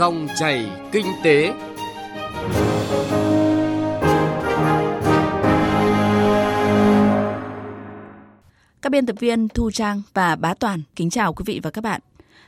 Dòng chảy kinh tế. Các biên tập viên Thu Trang và Bá Toàn kính chào quý vị và các bạn.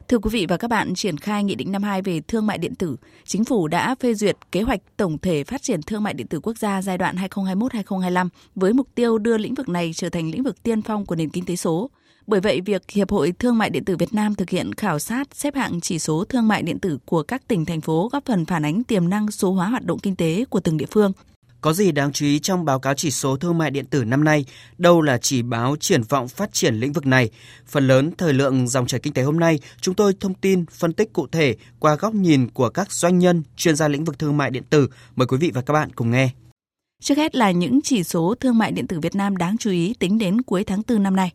Thưa quý vị và các bạn, triển khai Nghị định 52 về thương mại điện tử, Chính phủ đã phê duyệt kế hoạch tổng thể phát triển thương mại điện tử quốc gia giai đoạn 2021-2025 với mục tiêu đưa lĩnh vực này trở thành lĩnh vực tiên phong của nền kinh tế số. Bởi vậy, việc Hiệp hội Thương mại điện tử Việt Nam thực hiện khảo sát xếp hạng chỉ số thương mại điện tử của các tỉnh thành phố góp phần phản ánh tiềm năng số hóa hoạt động kinh tế của từng địa phương. Có gì đáng chú ý trong báo cáo chỉ số thương mại điện tử năm nay? Đâu là chỉ báo triển vọng phát triển lĩnh vực này? Phần lớn thời lượng dòng chảy kinh tế hôm nay, chúng tôi thông tin, phân tích cụ thể qua góc nhìn của các doanh nhân, chuyên gia lĩnh vực thương mại điện tử. Mời quý vị và các bạn cùng nghe. Trước hết là những chỉ số thương mại điện tử Việt Nam đáng chú ý tính đến cuối tháng 4 năm nay.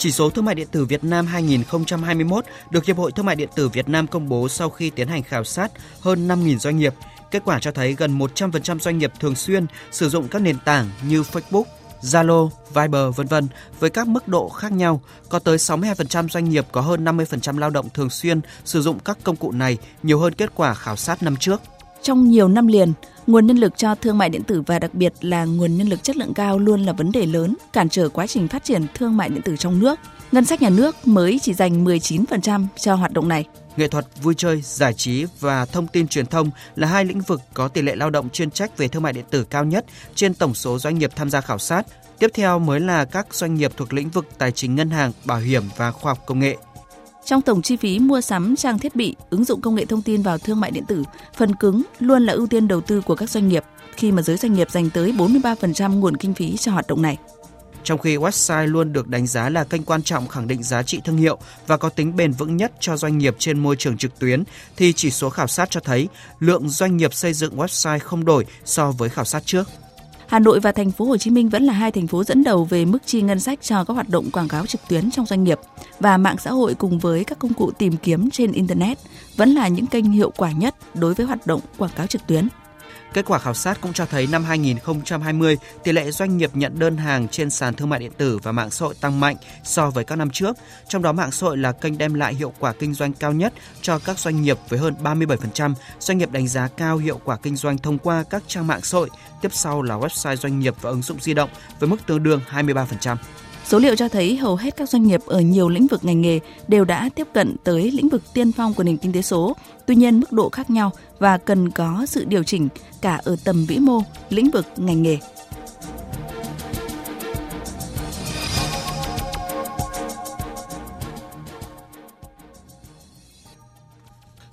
Chỉ số thương mại điện tử Việt Nam 2021 được Hiệp hội Thương mại điện tử Việt Nam công bố sau khi tiến hành khảo sát hơn 5.000 doanh nghiệp. Kết quả cho thấy gần 100% doanh nghiệp thường xuyên sử dụng các nền tảng như Facebook, Zalo, Viber vân vân với các mức độ khác nhau. Có tới 62% doanh nghiệp có hơn 50% lao động thường xuyên sử dụng các công cụ này nhiều hơn kết quả khảo sát năm trước. Trong nhiều năm liền, nguồn nhân lực cho thương mại điện tử và đặc biệt là nguồn nhân lực chất lượng cao luôn là vấn đề lớn, cản trở quá trình phát triển thương mại điện tử trong nước. Ngân sách nhà nước mới chỉ dành 19% cho hoạt động này. Nghệ thuật, vui chơi, giải trí và thông tin truyền thông là hai lĩnh vực có tỷ lệ lao động chuyên trách về thương mại điện tử cao nhất trên tổng số doanh nghiệp tham gia khảo sát. Tiếp theo mới là các doanh nghiệp thuộc lĩnh vực tài chính ngân hàng, bảo hiểm và khoa học công nghệ. Trong tổng chi phí mua sắm trang thiết bị, ứng dụng công nghệ thông tin vào thương mại điện tử, phần cứng luôn là ưu tiên đầu tư của các doanh nghiệp khi mà giới doanh nghiệp dành tới 43% nguồn kinh phí cho hoạt động này. Trong khi website luôn được đánh giá là kênh quan trọng khẳng định giá trị thương hiệu và có tính bền vững nhất cho doanh nghiệp trên môi trường trực tuyến, thì chỉ số khảo sát cho thấy lượng doanh nghiệp xây dựng website không đổi so với khảo sát trước. Hà Nội và thành phố Hồ Chí Minh vẫn là hai thành phố dẫn đầu về mức chi ngân sách cho các hoạt động quảng cáo trực tuyến trong doanh nghiệp và mạng xã hội cùng với các công cụ tìm kiếm trên internet vẫn là những kênh hiệu quả nhất đối với hoạt động quảng cáo trực tuyến. Kết quả khảo sát cũng cho thấy năm 2020, tỷ lệ doanh nghiệp nhận đơn hàng trên sàn thương mại điện tử và mạng xã hội tăng mạnh so với các năm trước. Trong đó mạng xã hội là kênh đem lại hiệu quả kinh doanh cao nhất cho các doanh nghiệp với hơn 37%. Doanh nghiệp đánh giá cao hiệu quả kinh doanh thông qua các trang mạng xã hội. Tiếp sau là website doanh nghiệp và ứng dụng di động với mức tương đương 23%. Số liệu cho thấy hầu hết các doanh nghiệp ở nhiều lĩnh vực ngành nghề đều đã tiếp cận tới lĩnh vực tiên phong của nền kinh tế số, tuy nhiên mức độ khác nhau và cần có sự điều chỉnh cả ở tầm vĩ mô, lĩnh vực ngành nghề.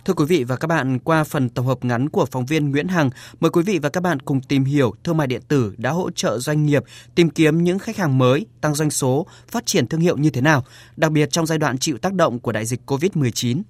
Thưa quý vị và các bạn, qua phần tổng hợp ngắn của phóng viên Nguyễn Hằng, mời quý vị và các bạn cùng tìm hiểu thương mại điện tử đã hỗ trợ doanh nghiệp tìm kiếm những khách hàng mới, tăng doanh số, phát triển thương hiệu như thế nào, đặc biệt trong giai đoạn chịu tác động của đại dịch COVID-19.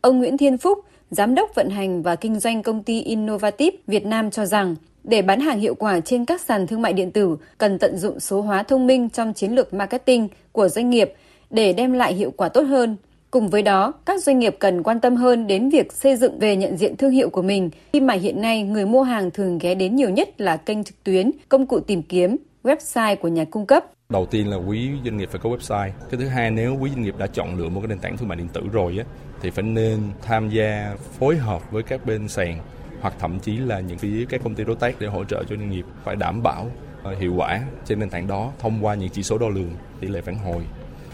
Ông Nguyễn Thiên Phúc, Giám đốc vận hành và kinh doanh công ty Innovative Việt Nam cho rằng, để bán hàng hiệu quả trên các sàn thương mại điện tử, cần tận dụng số hóa thông minh trong chiến lược marketing của doanh nghiệp để đem lại hiệu quả tốt hơn. Cùng với đó, các doanh nghiệp cần quan tâm hơn đến việc xây dựng về nhận diện thương hiệu của mình khi mà hiện nay người mua hàng thường ghé đến nhiều nhất là kênh trực tuyến, công cụ tìm kiếm, website của nhà cung cấp. Đầu tiên là quý doanh nghiệp phải có website. Cái thứ hai nếu quý doanh nghiệp đã chọn lựa một cái nền tảng thương mại điện tử rồi á thì phải nên tham gia phối hợp với các bên sàn hoặc thậm chí là những phía các công ty đối tác để hỗ trợ cho doanh nghiệp phải đảm bảo ờ, hiệu quả trên nền tảng đó thông qua những chỉ số đo lường tỷ lệ phản hồi.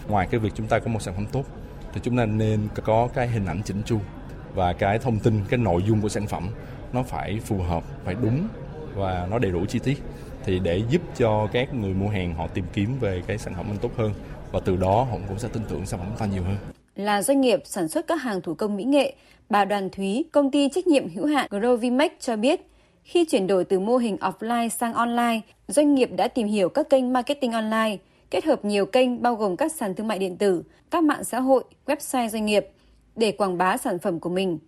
Ngoài cái việc chúng ta có một sản phẩm tốt thì chúng ta nên có cái hình ảnh chỉnh chu và cái thông tin cái nội dung của sản phẩm nó phải phù hợp phải đúng và nó đầy đủ chi tiết. Thì để giúp cho các người mua hàng họ tìm kiếm về cái sản phẩm mình tốt hơn và từ đó họ cũng sẽ tin tưởng sản phẩm ta nhiều hơn. Là doanh nghiệp sản xuất các hàng thủ công mỹ nghệ, bà Đoàn Thúy, công ty trách nhiệm hữu hạn Grovimax cho biết, khi chuyển đổi từ mô hình offline sang online, doanh nghiệp đã tìm hiểu các kênh marketing online, kết hợp nhiều kênh bao gồm các sàn thương mại điện tử, các mạng xã hội, website doanh nghiệp để quảng bá sản phẩm của mình.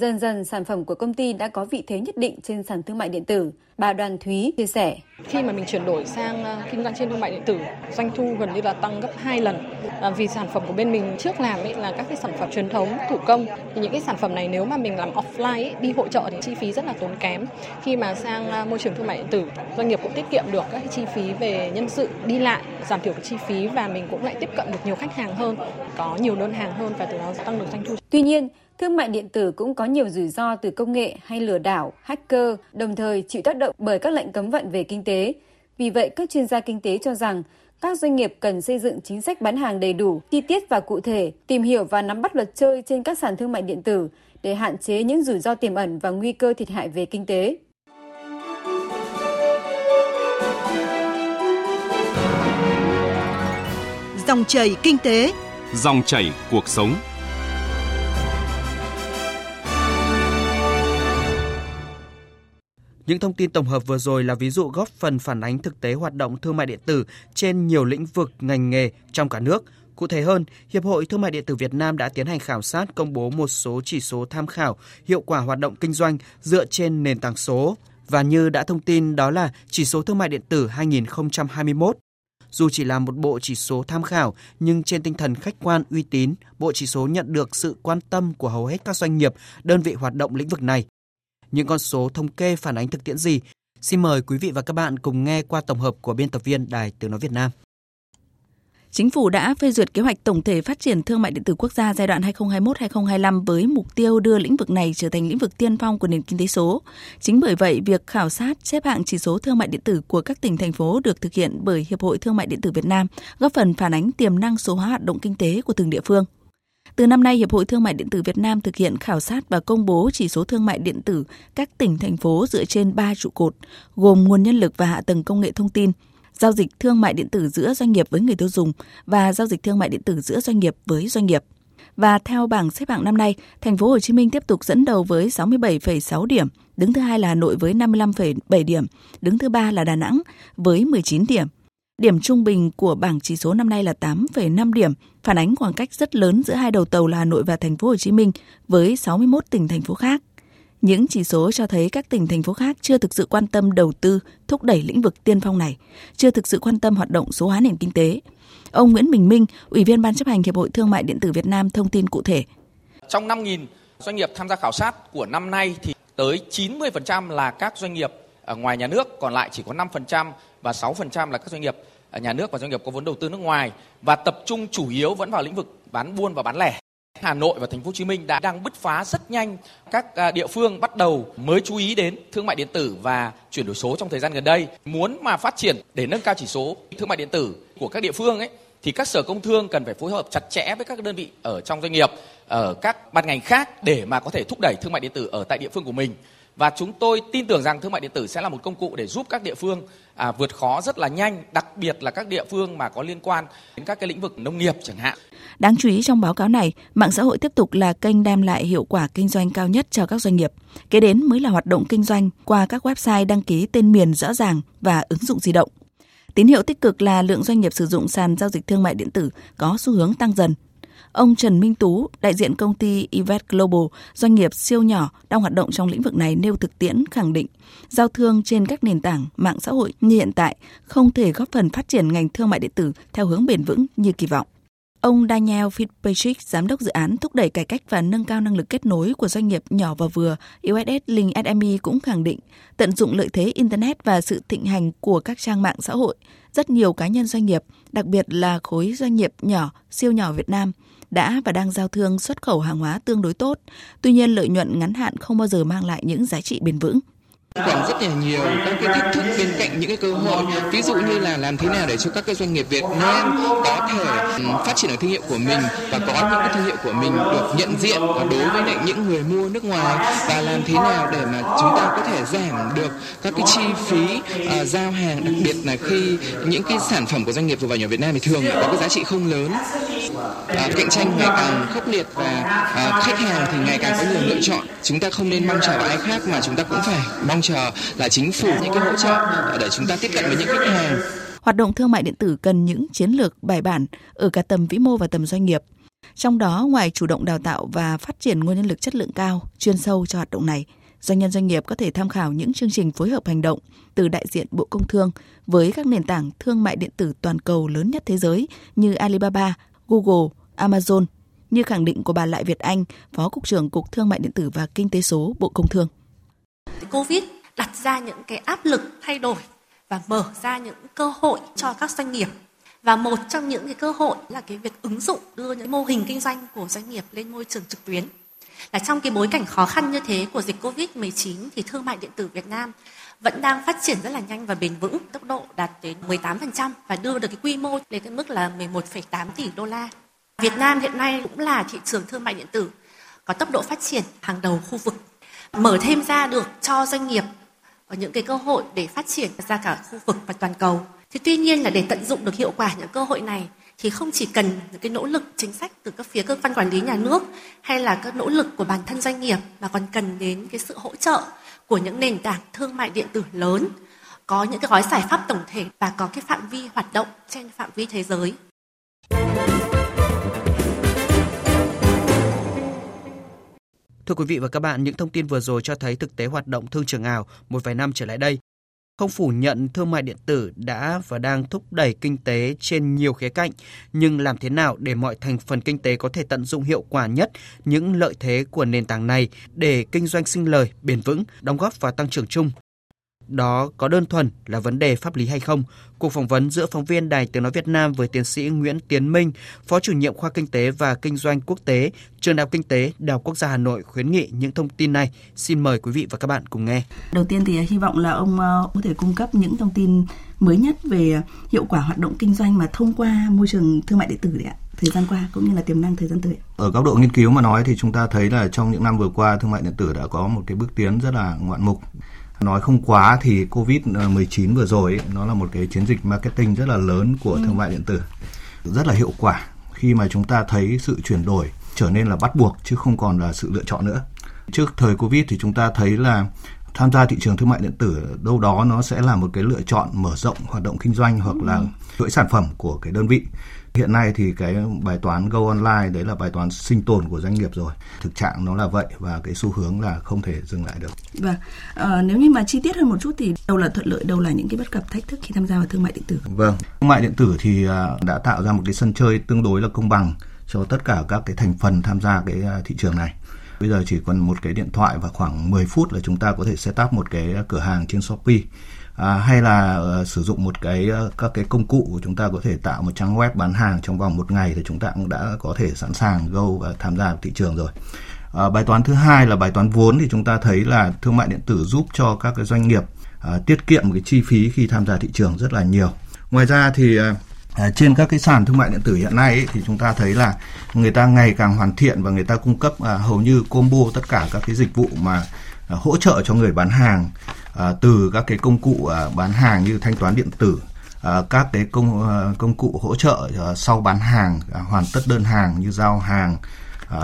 Dần dần sản phẩm của công ty đã có vị thế nhất định trên sàn thương mại điện tử. Bà Đoàn Thúy chia sẻ. Khi mà mình chuyển đổi sang ờ, kinh doanh trên thương mại điện tử, doanh thu gần như là tăng gấp 2 lần. À, vì sản phẩm của bên mình trước làm ấy là các cái sản phẩm truyền thống, thủ công. Thì những cái sản phẩm này nếu mà mình làm offline ấy, đi hội trợ thì chi phí rất là tốn kém. Khi mà sang ờ, môi trường thương mại điện tử, doanh nghiệp cũng tiết kiệm được các cái chi phí về nhân sự đi lại, giảm thiểu cái chi phí và mình cũng lại tiếp cận được nhiều khách hàng hơn, có nhiều đơn hàng hơn và từ đó tăng được doanh thu. Tuy nhiên, Thương mại điện tử cũng có nhiều rủi ro từ công nghệ hay lừa đảo, hacker, đồng thời chịu tác động bởi các lệnh cấm vận về kinh tế. Vì vậy, các chuyên gia kinh tế cho rằng các doanh nghiệp cần xây dựng chính sách bán hàng đầy đủ, chi tiết và cụ thể, tìm hiểu và nắm bắt luật chơi trên các sàn thương mại điện tử để hạn chế những rủi ro tiềm ẩn và nguy cơ thiệt hại về kinh tế. Dòng chảy kinh tế, dòng chảy cuộc sống. Những thông tin tổng hợp vừa rồi là ví dụ góp phần phản ánh thực tế hoạt động thương mại điện tử trên nhiều lĩnh vực ngành nghề trong cả nước. Cụ thể hơn, Hiệp hội Thương mại điện tử Việt Nam đã tiến hành khảo sát công bố một số chỉ số tham khảo hiệu quả hoạt động kinh doanh dựa trên nền tảng số. Và như đã thông tin đó là chỉ số thương mại điện tử 2021. Dù chỉ là một bộ chỉ số tham khảo, nhưng trên tinh thần khách quan uy tín, bộ chỉ số nhận được sự quan tâm của hầu hết các doanh nghiệp, đơn vị hoạt động lĩnh vực này. Những con số thống kê phản ánh thực tiễn gì? Xin mời quý vị và các bạn cùng nghe qua tổng hợp của biên tập viên Đài Tiếng Nói Việt Nam. Chính phủ đã phê duyệt kế hoạch tổng thể phát triển thương mại điện tử quốc gia giai đoạn 2021-2025 với mục tiêu đưa lĩnh vực này trở thành lĩnh vực tiên phong của nền kinh tế số. Chính bởi vậy, việc khảo sát xếp hạng chỉ số thương mại điện tử của các tỉnh thành phố được thực hiện bởi Hiệp hội Thương mại điện tử Việt Nam, góp phần phản ánh tiềm năng số hóa hoạt động kinh tế của từng địa phương. Từ năm nay, Hiệp hội Thương mại điện tử Việt Nam thực hiện khảo sát và công bố chỉ số thương mại điện tử các tỉnh thành phố dựa trên 3 trụ cột, gồm nguồn nhân lực và hạ tầng công nghệ thông tin, giao dịch thương mại điện tử giữa doanh nghiệp với người tiêu dùng và giao dịch thương mại điện tử giữa doanh nghiệp với doanh nghiệp. Và theo bảng xếp hạng năm nay, thành phố Hồ Chí Minh tiếp tục dẫn đầu với 67,6 điểm, đứng thứ hai là Hà Nội với 55,7 điểm, đứng thứ ba là Đà Nẵng với 19 điểm. Điểm trung bình của bảng chỉ số năm nay là 8,5 điểm, phản ánh khoảng cách rất lớn giữa hai đầu tàu là Hà Nội và thành phố Hồ Chí Minh với 61 tỉnh thành phố khác. Những chỉ số cho thấy các tỉnh thành phố khác chưa thực sự quan tâm đầu tư, thúc đẩy lĩnh vực tiên phong này, chưa thực sự quan tâm hoạt động số hóa nền kinh tế. Ông Nguyễn Bình Minh, Ủy viên Ban chấp hành Hiệp hội Thương mại điện tử Việt Nam thông tin cụ thể. Trong 5.000 doanh nghiệp tham gia khảo sát của năm nay thì tới 90% là các doanh nghiệp ở ngoài nhà nước, còn lại chỉ có 5% và 6% là các doanh nghiệp nhà nước và doanh nghiệp có vốn đầu tư nước ngoài và tập trung chủ yếu vẫn vào lĩnh vực bán buôn và bán lẻ. Hà Nội và Thành phố Hồ Chí Minh đã đang bứt phá rất nhanh các à, địa phương bắt đầu mới chú ý đến thương mại điện tử và chuyển đổi số trong thời gian gần đây. Muốn mà phát triển để nâng cao chỉ số thương mại điện tử của các địa phương ấy thì các sở công thương cần phải phối hợp chặt chẽ với các đơn vị ở trong doanh nghiệp, ở các ban ngành khác để mà có thể thúc đẩy thương mại điện tử ở tại địa phương của mình và chúng tôi tin tưởng rằng thương mại điện tử sẽ là một công cụ để giúp các địa phương à, vượt khó rất là nhanh, đặc biệt là các địa phương mà có liên quan đến các cái lĩnh vực nông nghiệp chẳng hạn. Đáng chú ý trong báo cáo này, mạng xã hội tiếp tục là kênh đem lại hiệu quả kinh doanh cao nhất cho các doanh nghiệp. Kế đến mới là hoạt động kinh doanh qua các website đăng ký tên miền rõ ràng và ứng dụng di động. Tín hiệu tích cực là lượng doanh nghiệp sử dụng sàn giao dịch thương mại điện tử có xu hướng tăng dần Ông Trần Minh Tú, đại diện công ty Event Global, doanh nghiệp siêu nhỏ đang hoạt động trong lĩnh vực này nêu thực tiễn khẳng định giao thương trên các nền tảng mạng xã hội như hiện tại không thể góp phần phát triển ngành thương mại điện tử theo hướng bền vững như kỳ vọng. Ông Daniel Fitzpatrick, giám đốc dự án thúc đẩy cải cách và nâng cao năng lực kết nối của doanh nghiệp nhỏ và vừa, USS Link SME cũng khẳng định tận dụng lợi thế Internet và sự thịnh hành của các trang mạng xã hội. Rất nhiều cá nhân doanh nghiệp, đặc biệt là khối doanh nghiệp nhỏ, siêu nhỏ Việt Nam, đã và đang giao thương xuất khẩu hàng hóa tương đối tốt. Tuy nhiên, lợi nhuận ngắn hạn không bao giờ mang lại những giá trị bền vững còn rất là nhiều các cái thách thức bên cạnh những cái cơ hội. Ví dụ như là làm thế nào để cho các cái doanh nghiệp Việt Nam có thể phát triển được thương hiệu của mình và có những cái thương hiệu của mình được nhận diện đối với lại những người mua nước ngoài và làm thế nào để mà chúng ta có thể giảm được các cái chi phí uh, giao hàng đặc biệt là khi những cái sản phẩm của doanh nghiệp vừa và nhỏ Việt Nam thì thường có cái giá trị không lớn. Uh, cạnh tranh ngày càng khốc liệt và uh, khách hàng thì ngày càng có nhiều lựa chọn. Chúng ta không nên mong chờ vào ai khác mà chúng ta cũng phải mong chờ là chính phủ những cái hỗ trợ để chúng ta tiếp cận với những khách hàng Hoạt động thương mại điện tử cần những chiến lược bài bản ở cả tầm vĩ mô và tầm doanh nghiệp. Trong đó, ngoài chủ động đào tạo và phát triển nguồn nhân lực chất lượng cao, chuyên sâu cho hoạt động này, doanh nhân doanh nghiệp có thể tham khảo những chương trình phối hợp hành động từ đại diện Bộ Công Thương với các nền tảng thương mại điện tử toàn cầu lớn nhất thế giới như Alibaba, Google, Amazon, như khẳng định của bà Lại Việt Anh, Phó Cục trưởng Cục Thương mại điện tử và Kinh tế số Bộ Công Thương. Covid đặt ra những cái áp lực thay đổi và mở ra những cơ hội cho các doanh nghiệp và một trong những cái cơ hội là cái việc ứng dụng đưa những mô hình kinh doanh của doanh nghiệp lên môi trường trực tuyến là trong cái bối cảnh khó khăn như thế của dịch Covid-19 thì thương mại điện tử Việt Nam vẫn đang phát triển rất là nhanh và bền vững, tốc độ đạt đến 18% và đưa được cái quy mô lên cái mức là 11,8 tỷ đô la. Việt Nam hiện nay cũng là thị trường thương mại điện tử có tốc độ phát triển hàng đầu khu vực. Mở thêm ra được cho doanh nghiệp những cái cơ hội để phát triển ra cả khu vực và toàn cầu. Thì tuy nhiên là để tận dụng được hiệu quả những cơ hội này thì không chỉ cần những cái nỗ lực chính sách từ các phía cơ quan quản lý nhà nước hay là các nỗ lực của bản thân doanh nghiệp, mà còn cần đến cái sự hỗ trợ của những nền tảng thương mại điện tử lớn, có những cái gói giải pháp tổng thể và có cái phạm vi hoạt động trên phạm vi thế giới. Thưa quý vị và các bạn, những thông tin vừa rồi cho thấy thực tế hoạt động thương trường ảo một vài năm trở lại đây. Không phủ nhận thương mại điện tử đã và đang thúc đẩy kinh tế trên nhiều khía cạnh, nhưng làm thế nào để mọi thành phần kinh tế có thể tận dụng hiệu quả nhất những lợi thế của nền tảng này để kinh doanh sinh lời, bền vững, đóng góp vào tăng trưởng chung? Đó có đơn thuần là vấn đề pháp lý hay không? Cuộc phỏng vấn giữa phóng viên Đài Tiếng Nói Việt Nam với tiến sĩ Nguyễn Tiến Minh, Phó chủ nhiệm khoa Kinh tế và Kinh doanh Quốc tế, Trường Đại học Kinh tế, Đại học Quốc gia Hà Nội khuyến nghị những thông tin này. Xin mời quý vị và các bạn cùng nghe. Đầu tiên thì hy vọng là ông ờ, có thể cung cấp những thông tin mới nhất về hiệu quả hoạt động kinh doanh mà thông qua môi trường thương mại điện tử đấy ạ thời gian qua cũng như là tiềm năng thời gian tới? Ở góc độ nghiên cứu mà nói thì chúng ta thấy là trong những năm vừa qua thương mại điện tử đã có một cái bước tiến rất là ngoạn mục. Nói không quá thì Covid-19 vừa rồi ấy, nó là một cái chiến dịch marketing rất là lớn của ừ. thương mại điện tử. Rất là hiệu quả khi mà chúng ta thấy sự chuyển đổi trở nên là bắt buộc chứ không còn là sự lựa chọn nữa. Trước thời Covid thì chúng ta thấy là tham gia thị trường thương mại điện tử đâu đó nó sẽ là một cái lựa chọn mở rộng hoạt động kinh doanh hoặc là ừ. chuỗi sản phẩm của cái đơn vị Hiện nay thì cái bài toán go online đấy là bài toán sinh tồn của doanh nghiệp rồi. Thực trạng nó là vậy và cái xu hướng là không thể dừng lại được. Vâng, à, nếu như mà chi tiết hơn một chút thì đâu là thuận lợi, đâu là những cái bất cập thách thức khi tham gia vào thương mại điện tử? Vâng, thương mại điện tử thì à, đã tạo ra một cái sân chơi tương đối là công bằng cho tất cả các cái thành phần tham gia cái à, thị trường này. Bây giờ chỉ còn một cái điện thoại và khoảng 10 phút là chúng ta có thể set up một cái cửa hàng trên Shopee à, hay là uh, sử dụng một cái uh, các cái công cụ của chúng ta có thể tạo một trang web bán hàng trong vòng một ngày thì chúng ta cũng đã có thể sẵn sàng go và tham gia thị trường rồi. À, bài toán thứ hai là bài toán vốn thì chúng ta thấy là thương mại điện tử giúp cho các cái doanh nghiệp à, tiết kiệm một cái chi phí khi tham gia thị trường rất là nhiều. Ngoài ra thì à, trên các cái sàn thương mại điện tử hiện nay ấy, thì chúng ta thấy là người ta ngày càng hoàn thiện và người ta cung cấp à, hầu như combo tất cả các cái dịch vụ mà à, hỗ trợ cho người bán hàng à, từ các cái công cụ à, bán hàng như thanh toán điện tử à, các cái công à, công cụ hỗ trợ à, sau bán hàng à, hoàn tất đơn hàng như giao hàng à,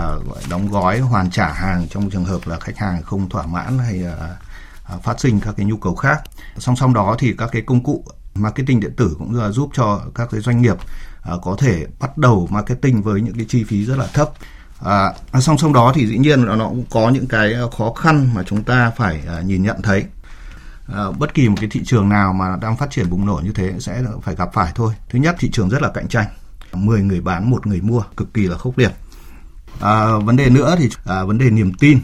đóng gói hoàn trả hàng trong trường hợp là khách hàng không thỏa mãn hay à, à, phát sinh các cái nhu cầu khác. Song song đó thì các cái công cụ marketing điện tử cũng là giúp cho các cái doanh nghiệp à, có thể bắt đầu marketing với những cái chi phí rất là thấp. À, song song đó thì dĩ nhiên là nó cũng có những cái ờ, khó khăn mà chúng ta phải à, nhìn nhận thấy. À, bất kỳ một cái thị trường nào mà đang phát triển bùng nổ như thế sẽ phải gặp phải thôi. Thứ nhất thị trường rất là cạnh tranh. 10 người bán một người mua cực kỳ là khốc liệt. À, vấn đề nữa thì à, vấn đề niềm tin.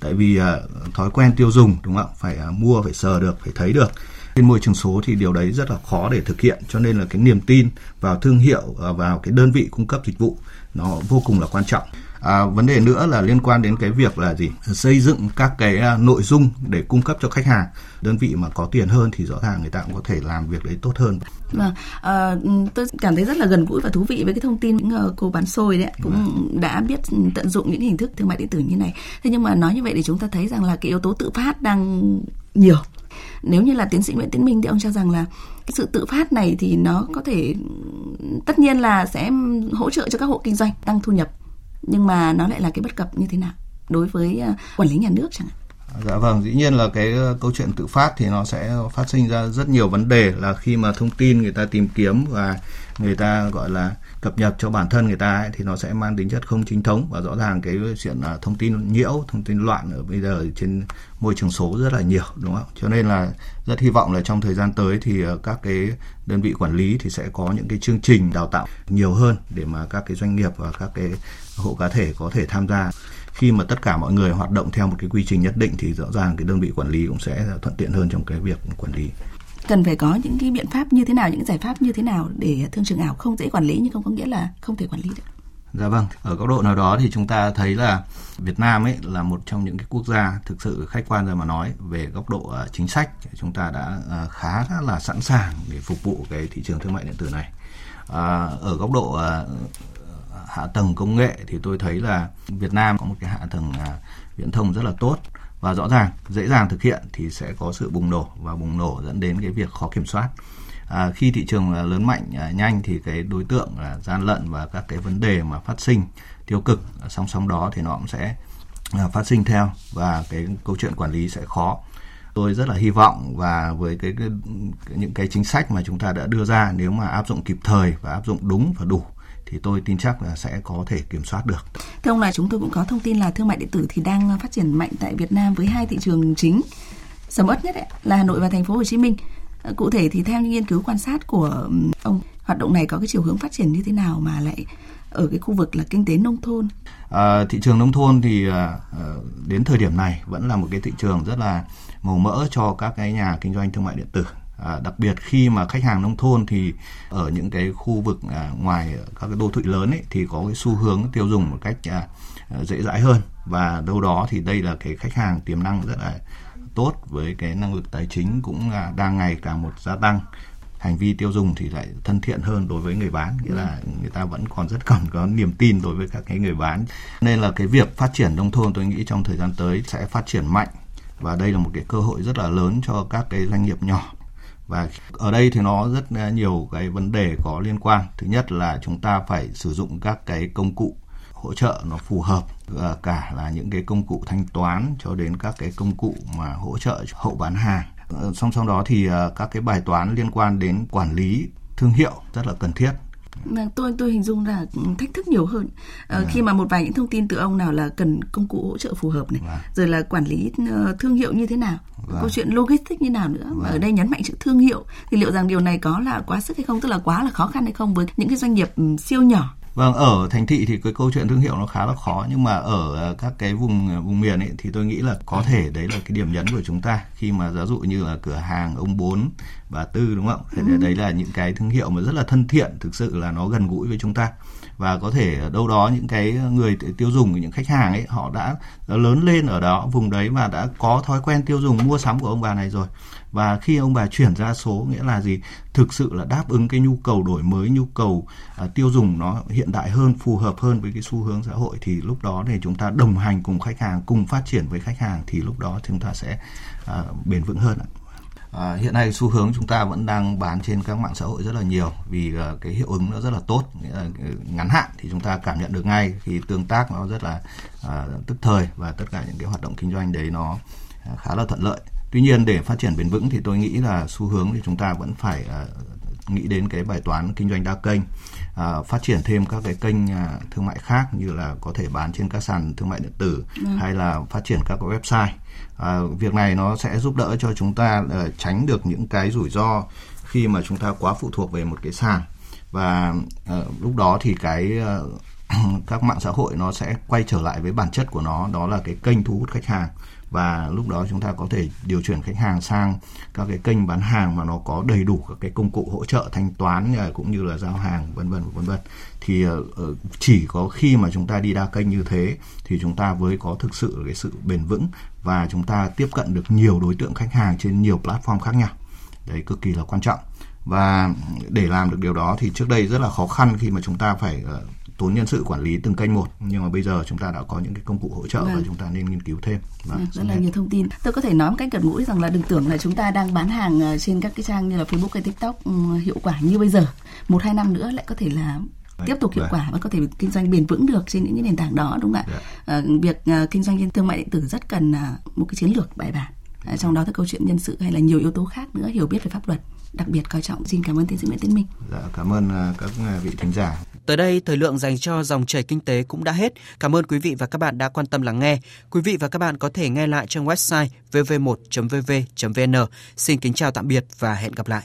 Tại vì à, thói quen tiêu dùng đúng không phải à, mua phải sờ được phải thấy được. Trên môi trường số thì điều đấy rất là khó để thực hiện. Cho nên là cái niềm tin vào thương hiệu à, vào cái đơn vị cung cấp dịch vụ nó vô cùng là quan trọng. À, vấn đề nữa là liên quan đến cái việc là gì xây dựng các cái à, nội dung để cung cấp cho khách hàng đơn vị mà có tiền hơn thì rõ ràng người ta cũng có thể làm việc đấy tốt hơn. Vâng, à, tôi cảm thấy rất là gần gũi và thú vị với cái thông tin những uh, cô bán xôi đấy cũng vâng. đã biết tận dụng những hình thức thương mại điện tử như này. Thế nhưng mà nói như vậy thì chúng ta thấy rằng là cái yếu tố tự phát đang nhiều nếu như là tiến sĩ Nguyễn Tiến Minh thì ông cho rằng là cái sự tự phát này thì nó có thể tất nhiên là sẽ hỗ trợ cho các hộ kinh doanh tăng thu nhập nhưng mà nó lại là cái bất cập như thế nào đối với ờ, quản lý nhà nước chẳng hạn? Dạ vâng, dĩ nhiên là cái ờ, câu chuyện tự phát thì nó sẽ phát sinh ra rất nhiều vấn đề là khi mà thông tin người ta tìm kiếm và người ta gọi là cập nhật cho bản thân người ta ấy, thì nó sẽ mang tính chất không chính thống. Và rõ ràng cái chuyện là thông tin nhiễu thông tin loạn ở bây giờ trên môi trường số rất là nhiều đúng không? Cho nên là rất hy vọng là trong thời gian tới thì à, các cái đơn vị quản lý thì sẽ có những cái chương trình đào tạo nhiều hơn để mà các cái doanh nghiệp và các cái hộ cá thể có thể tham gia. Khi mà tất cả mọi người hoạt động theo một cái quy trình nhất định thì rõ ràng cái đơn vị quản lý cũng sẽ thuận tiện hơn trong cái việc quản lý cần phải có những cái biện pháp như thế nào những giải pháp như thế nào để thương trường ảo không dễ quản lý nhưng không có nghĩa là không thể quản lý được? Dạ vâng, ở góc độ nào đó thì chúng ta thấy là Việt Nam ấy là một trong những cái quốc gia thực sự khách quan ra mà nói về góc độ à, chính sách. Chúng ta đã à, khá là sẵn sàng để phục vụ cái thị trường thương mại điện tử này. À, ở góc độ hạ tầng công nghệ thì tôi thấy là Việt Nam có một cái hạ tầng viễn thông rất là tốt và rõ ràng dễ dàng thực hiện thì sẽ có sự bùng nổ và bùng nổ dẫn đến cái việc khó kiểm soát. À, khi thị trường lớn mạnh à, nhanh thì cái đối tượng là gian lận và các cái vấn đề mà phát sinh tiêu cực song song đó thì nó cũng sẽ à, phát sinh theo và cái câu chuyện quản lý sẽ khó. Tôi rất là hy vọng và với cái, cái những cái chính sách mà chúng ta đã đưa ra nếu mà áp dụng kịp thời và áp dụng đúng và đủ thì tôi tin chắc là sẽ có thể kiểm soát được. Thưa ông là chúng tôi cũng có thông tin là thương mại điện tử thì đang phát triển mạnh tại Việt Nam với hai thị trường chính sầm uất nhất ấy, là Hà Nội và Thành phố Hồ Chí Minh. Ờ, cụ thể thì theo những nghiên cứu quan sát của ông, hoạt động này có cái chiều hướng phát triển như thế nào mà lại ở cái khu vực là kinh tế nông thôn? À, thị trường nông thôn thì à, đến thời điểm này vẫn là một cái thị trường rất là màu mỡ cho các cái nhà kinh doanh thương mại điện tử À, đặc biệt khi mà khách hàng nông thôn thì ở những cái khu vực à, ngoài các cái đô thị lớn ấy, thì có cái xu hướng tiêu dùng một cách à, dễ dãi hơn. Và đâu đó thì đây là cái khách hàng tiềm năng rất là tốt với cái năng lực tài chính cũng là đang ngày càng một gia tăng. Hành vi tiêu dùng thì lại thân thiện hơn đối với người bán nghĩa là người ta vẫn còn rất cần có niềm tin đối với các cái người bán. Nên là cái việc phát triển nông thôn tôi nghĩ trong thời gian tới sẽ phát triển mạnh. Và đây là một cái cơ hội rất là lớn cho các cái doanh nghiệp nhỏ và ở đây thì nó rất à, nhiều cái vấn đề có liên quan. Thứ nhất là chúng ta phải sử dụng các cái công cụ hỗ trợ nó phù hợp à, cả là những cái công cụ thanh toán cho đến các cái công cụ mà hỗ trợ hậu bán hàng. Ờ, song song đó thì à, các cái bài toán liên quan đến quản lý thương hiệu rất là cần thiết tôi tôi hình dung là thách thức nhiều hơn à, khi mà một vài những thông tin từ ông nào là cần công cụ hỗ trợ phù hợp này vâng. rồi là quản lý uh, thương hiệu như thế nào vâng. câu chuyện logistics như nào nữa vâng. ở đây nhấn mạnh chữ thương hiệu thì liệu rằng điều này có là quá sức hay không tức là quá là khó khăn hay không với những cái doanh nghiệp siêu nhỏ Vâng, ở thành thị thì cái câu chuyện thương hiệu nó khá là khó nhưng mà ở ờ, các cái vùng ờ, vùng miền ấy thì tôi nghĩ là có thể đấy là cái điểm nhấn của chúng ta khi mà ví dụ như là cửa hàng ông bốn bà tư đúng không? Thì ừ. đấy là những cái thương hiệu mà rất là thân thiện, thực sự là nó gần gũi với chúng ta và có thể ở đâu đó những cái người tiêu dùng những khách hàng ấy họ đã lớn lên ở đó vùng đấy và đã có thói quen tiêu dùng mua sắm của ông bà này rồi và khi ông bà chuyển ra số nghĩa là gì thực sự là đáp ứng cái nhu cầu đổi mới nhu cầu uh, tiêu dùng nó hiện đại hơn phù hợp hơn với cái xu hướng xã hội thì lúc đó để chúng ta đồng hành cùng khách hàng cùng phát triển với khách hàng thì lúc đó chúng ta sẽ uh, bền vững hơn ạ. À, hiện nay xu hướng chúng ta vẫn đang bán trên các mạng xã hội rất là nhiều vì uh, cái hiệu ứng nó rất là tốt nghĩa là ừ, ngắn hạn thì chúng ta cảm nhận được ngay khi tương tác nó rất là uh, tức thời và tất cả những cái hoạt động kinh doanh đấy nó uh, khá là thuận lợi tuy nhiên để phát triển bền vững thì tôi nghĩ là xu hướng thì chúng ta vẫn phải uh, nghĩ đến cái bài toán kinh doanh đa kênh uh, phát triển thêm các cái kênh uh, thương mại khác như là có thể bán trên các sàn thương mại điện tử ừ. hay là phát triển các cái website. À, việc này nó sẽ giúp đỡ cho chúng ta uh, tránh được những cái rủi ro khi mà chúng ta quá phụ thuộc về một cái sàn. Và uh, lúc đó thì cái uh, các mạng xã hội nó sẽ quay trở lại với bản chất của nó đó là cái kênh thu hút khách hàng và lúc đó chúng ta có thể điều chuyển khách hàng sang các cái kênh bán hàng mà nó có đầy đủ các cái công cụ hỗ trợ thanh toán ờ, cũng như là giao hàng, vân vân vân vân. Thì ờ, ờ, chỉ có khi mà chúng ta đi đa kênh như thế thì chúng ta mới có thực sự cái sự bền vững và chúng ta tiếp cận được nhiều đối tượng khách hàng trên nhiều platform khác nhau. Đấy, cực kỳ là quan trọng. Và để làm được điều đó thì trước đây rất là khó khăn khi mà chúng ta phải tốn nhân sự quản lý từng kênh một nhưng mà bây giờ chúng ta đã có những cái công cụ hỗ trợ vâng. và chúng ta nên nghiên cứu thêm. Vâng, rất là nhiều thông tin. Tôi có thể nói một cách gần gũi rằng là đừng tưởng là chúng ta đang bán hàng ờ, trên các cái trang như là Facebook hay TikTok ừ, hiệu quả như bây giờ. Một hai năm nữa lại có thể là tiếp tục hiệu quả và có thể kinh doanh bền vững được trên những nền tảng đó đúng không ạ? À, việc uh, kinh doanh trên thương mại điện tử rất cần một cái chiến lược bài bản. Uh, trong đó thì câu chuyện nhân sự hay là nhiều yếu tố khác nữa hiểu biết về pháp luật đặc biệt coi trọng. Xin cảm ơn tiến sĩ Nguyễn Tiến Minh. Dạ, cảm ơn à, các à, vị thính giả. Tới đây, thời lượng dành cho dòng chảy kinh tế cũng đã hết. Cảm ơn quý vị và các bạn đã quan tâm lắng nghe. Quý vị và các bạn có thể nghe lại trong website vv1.vv.vn. Xin kính chào tạm biệt và hẹn gặp lại.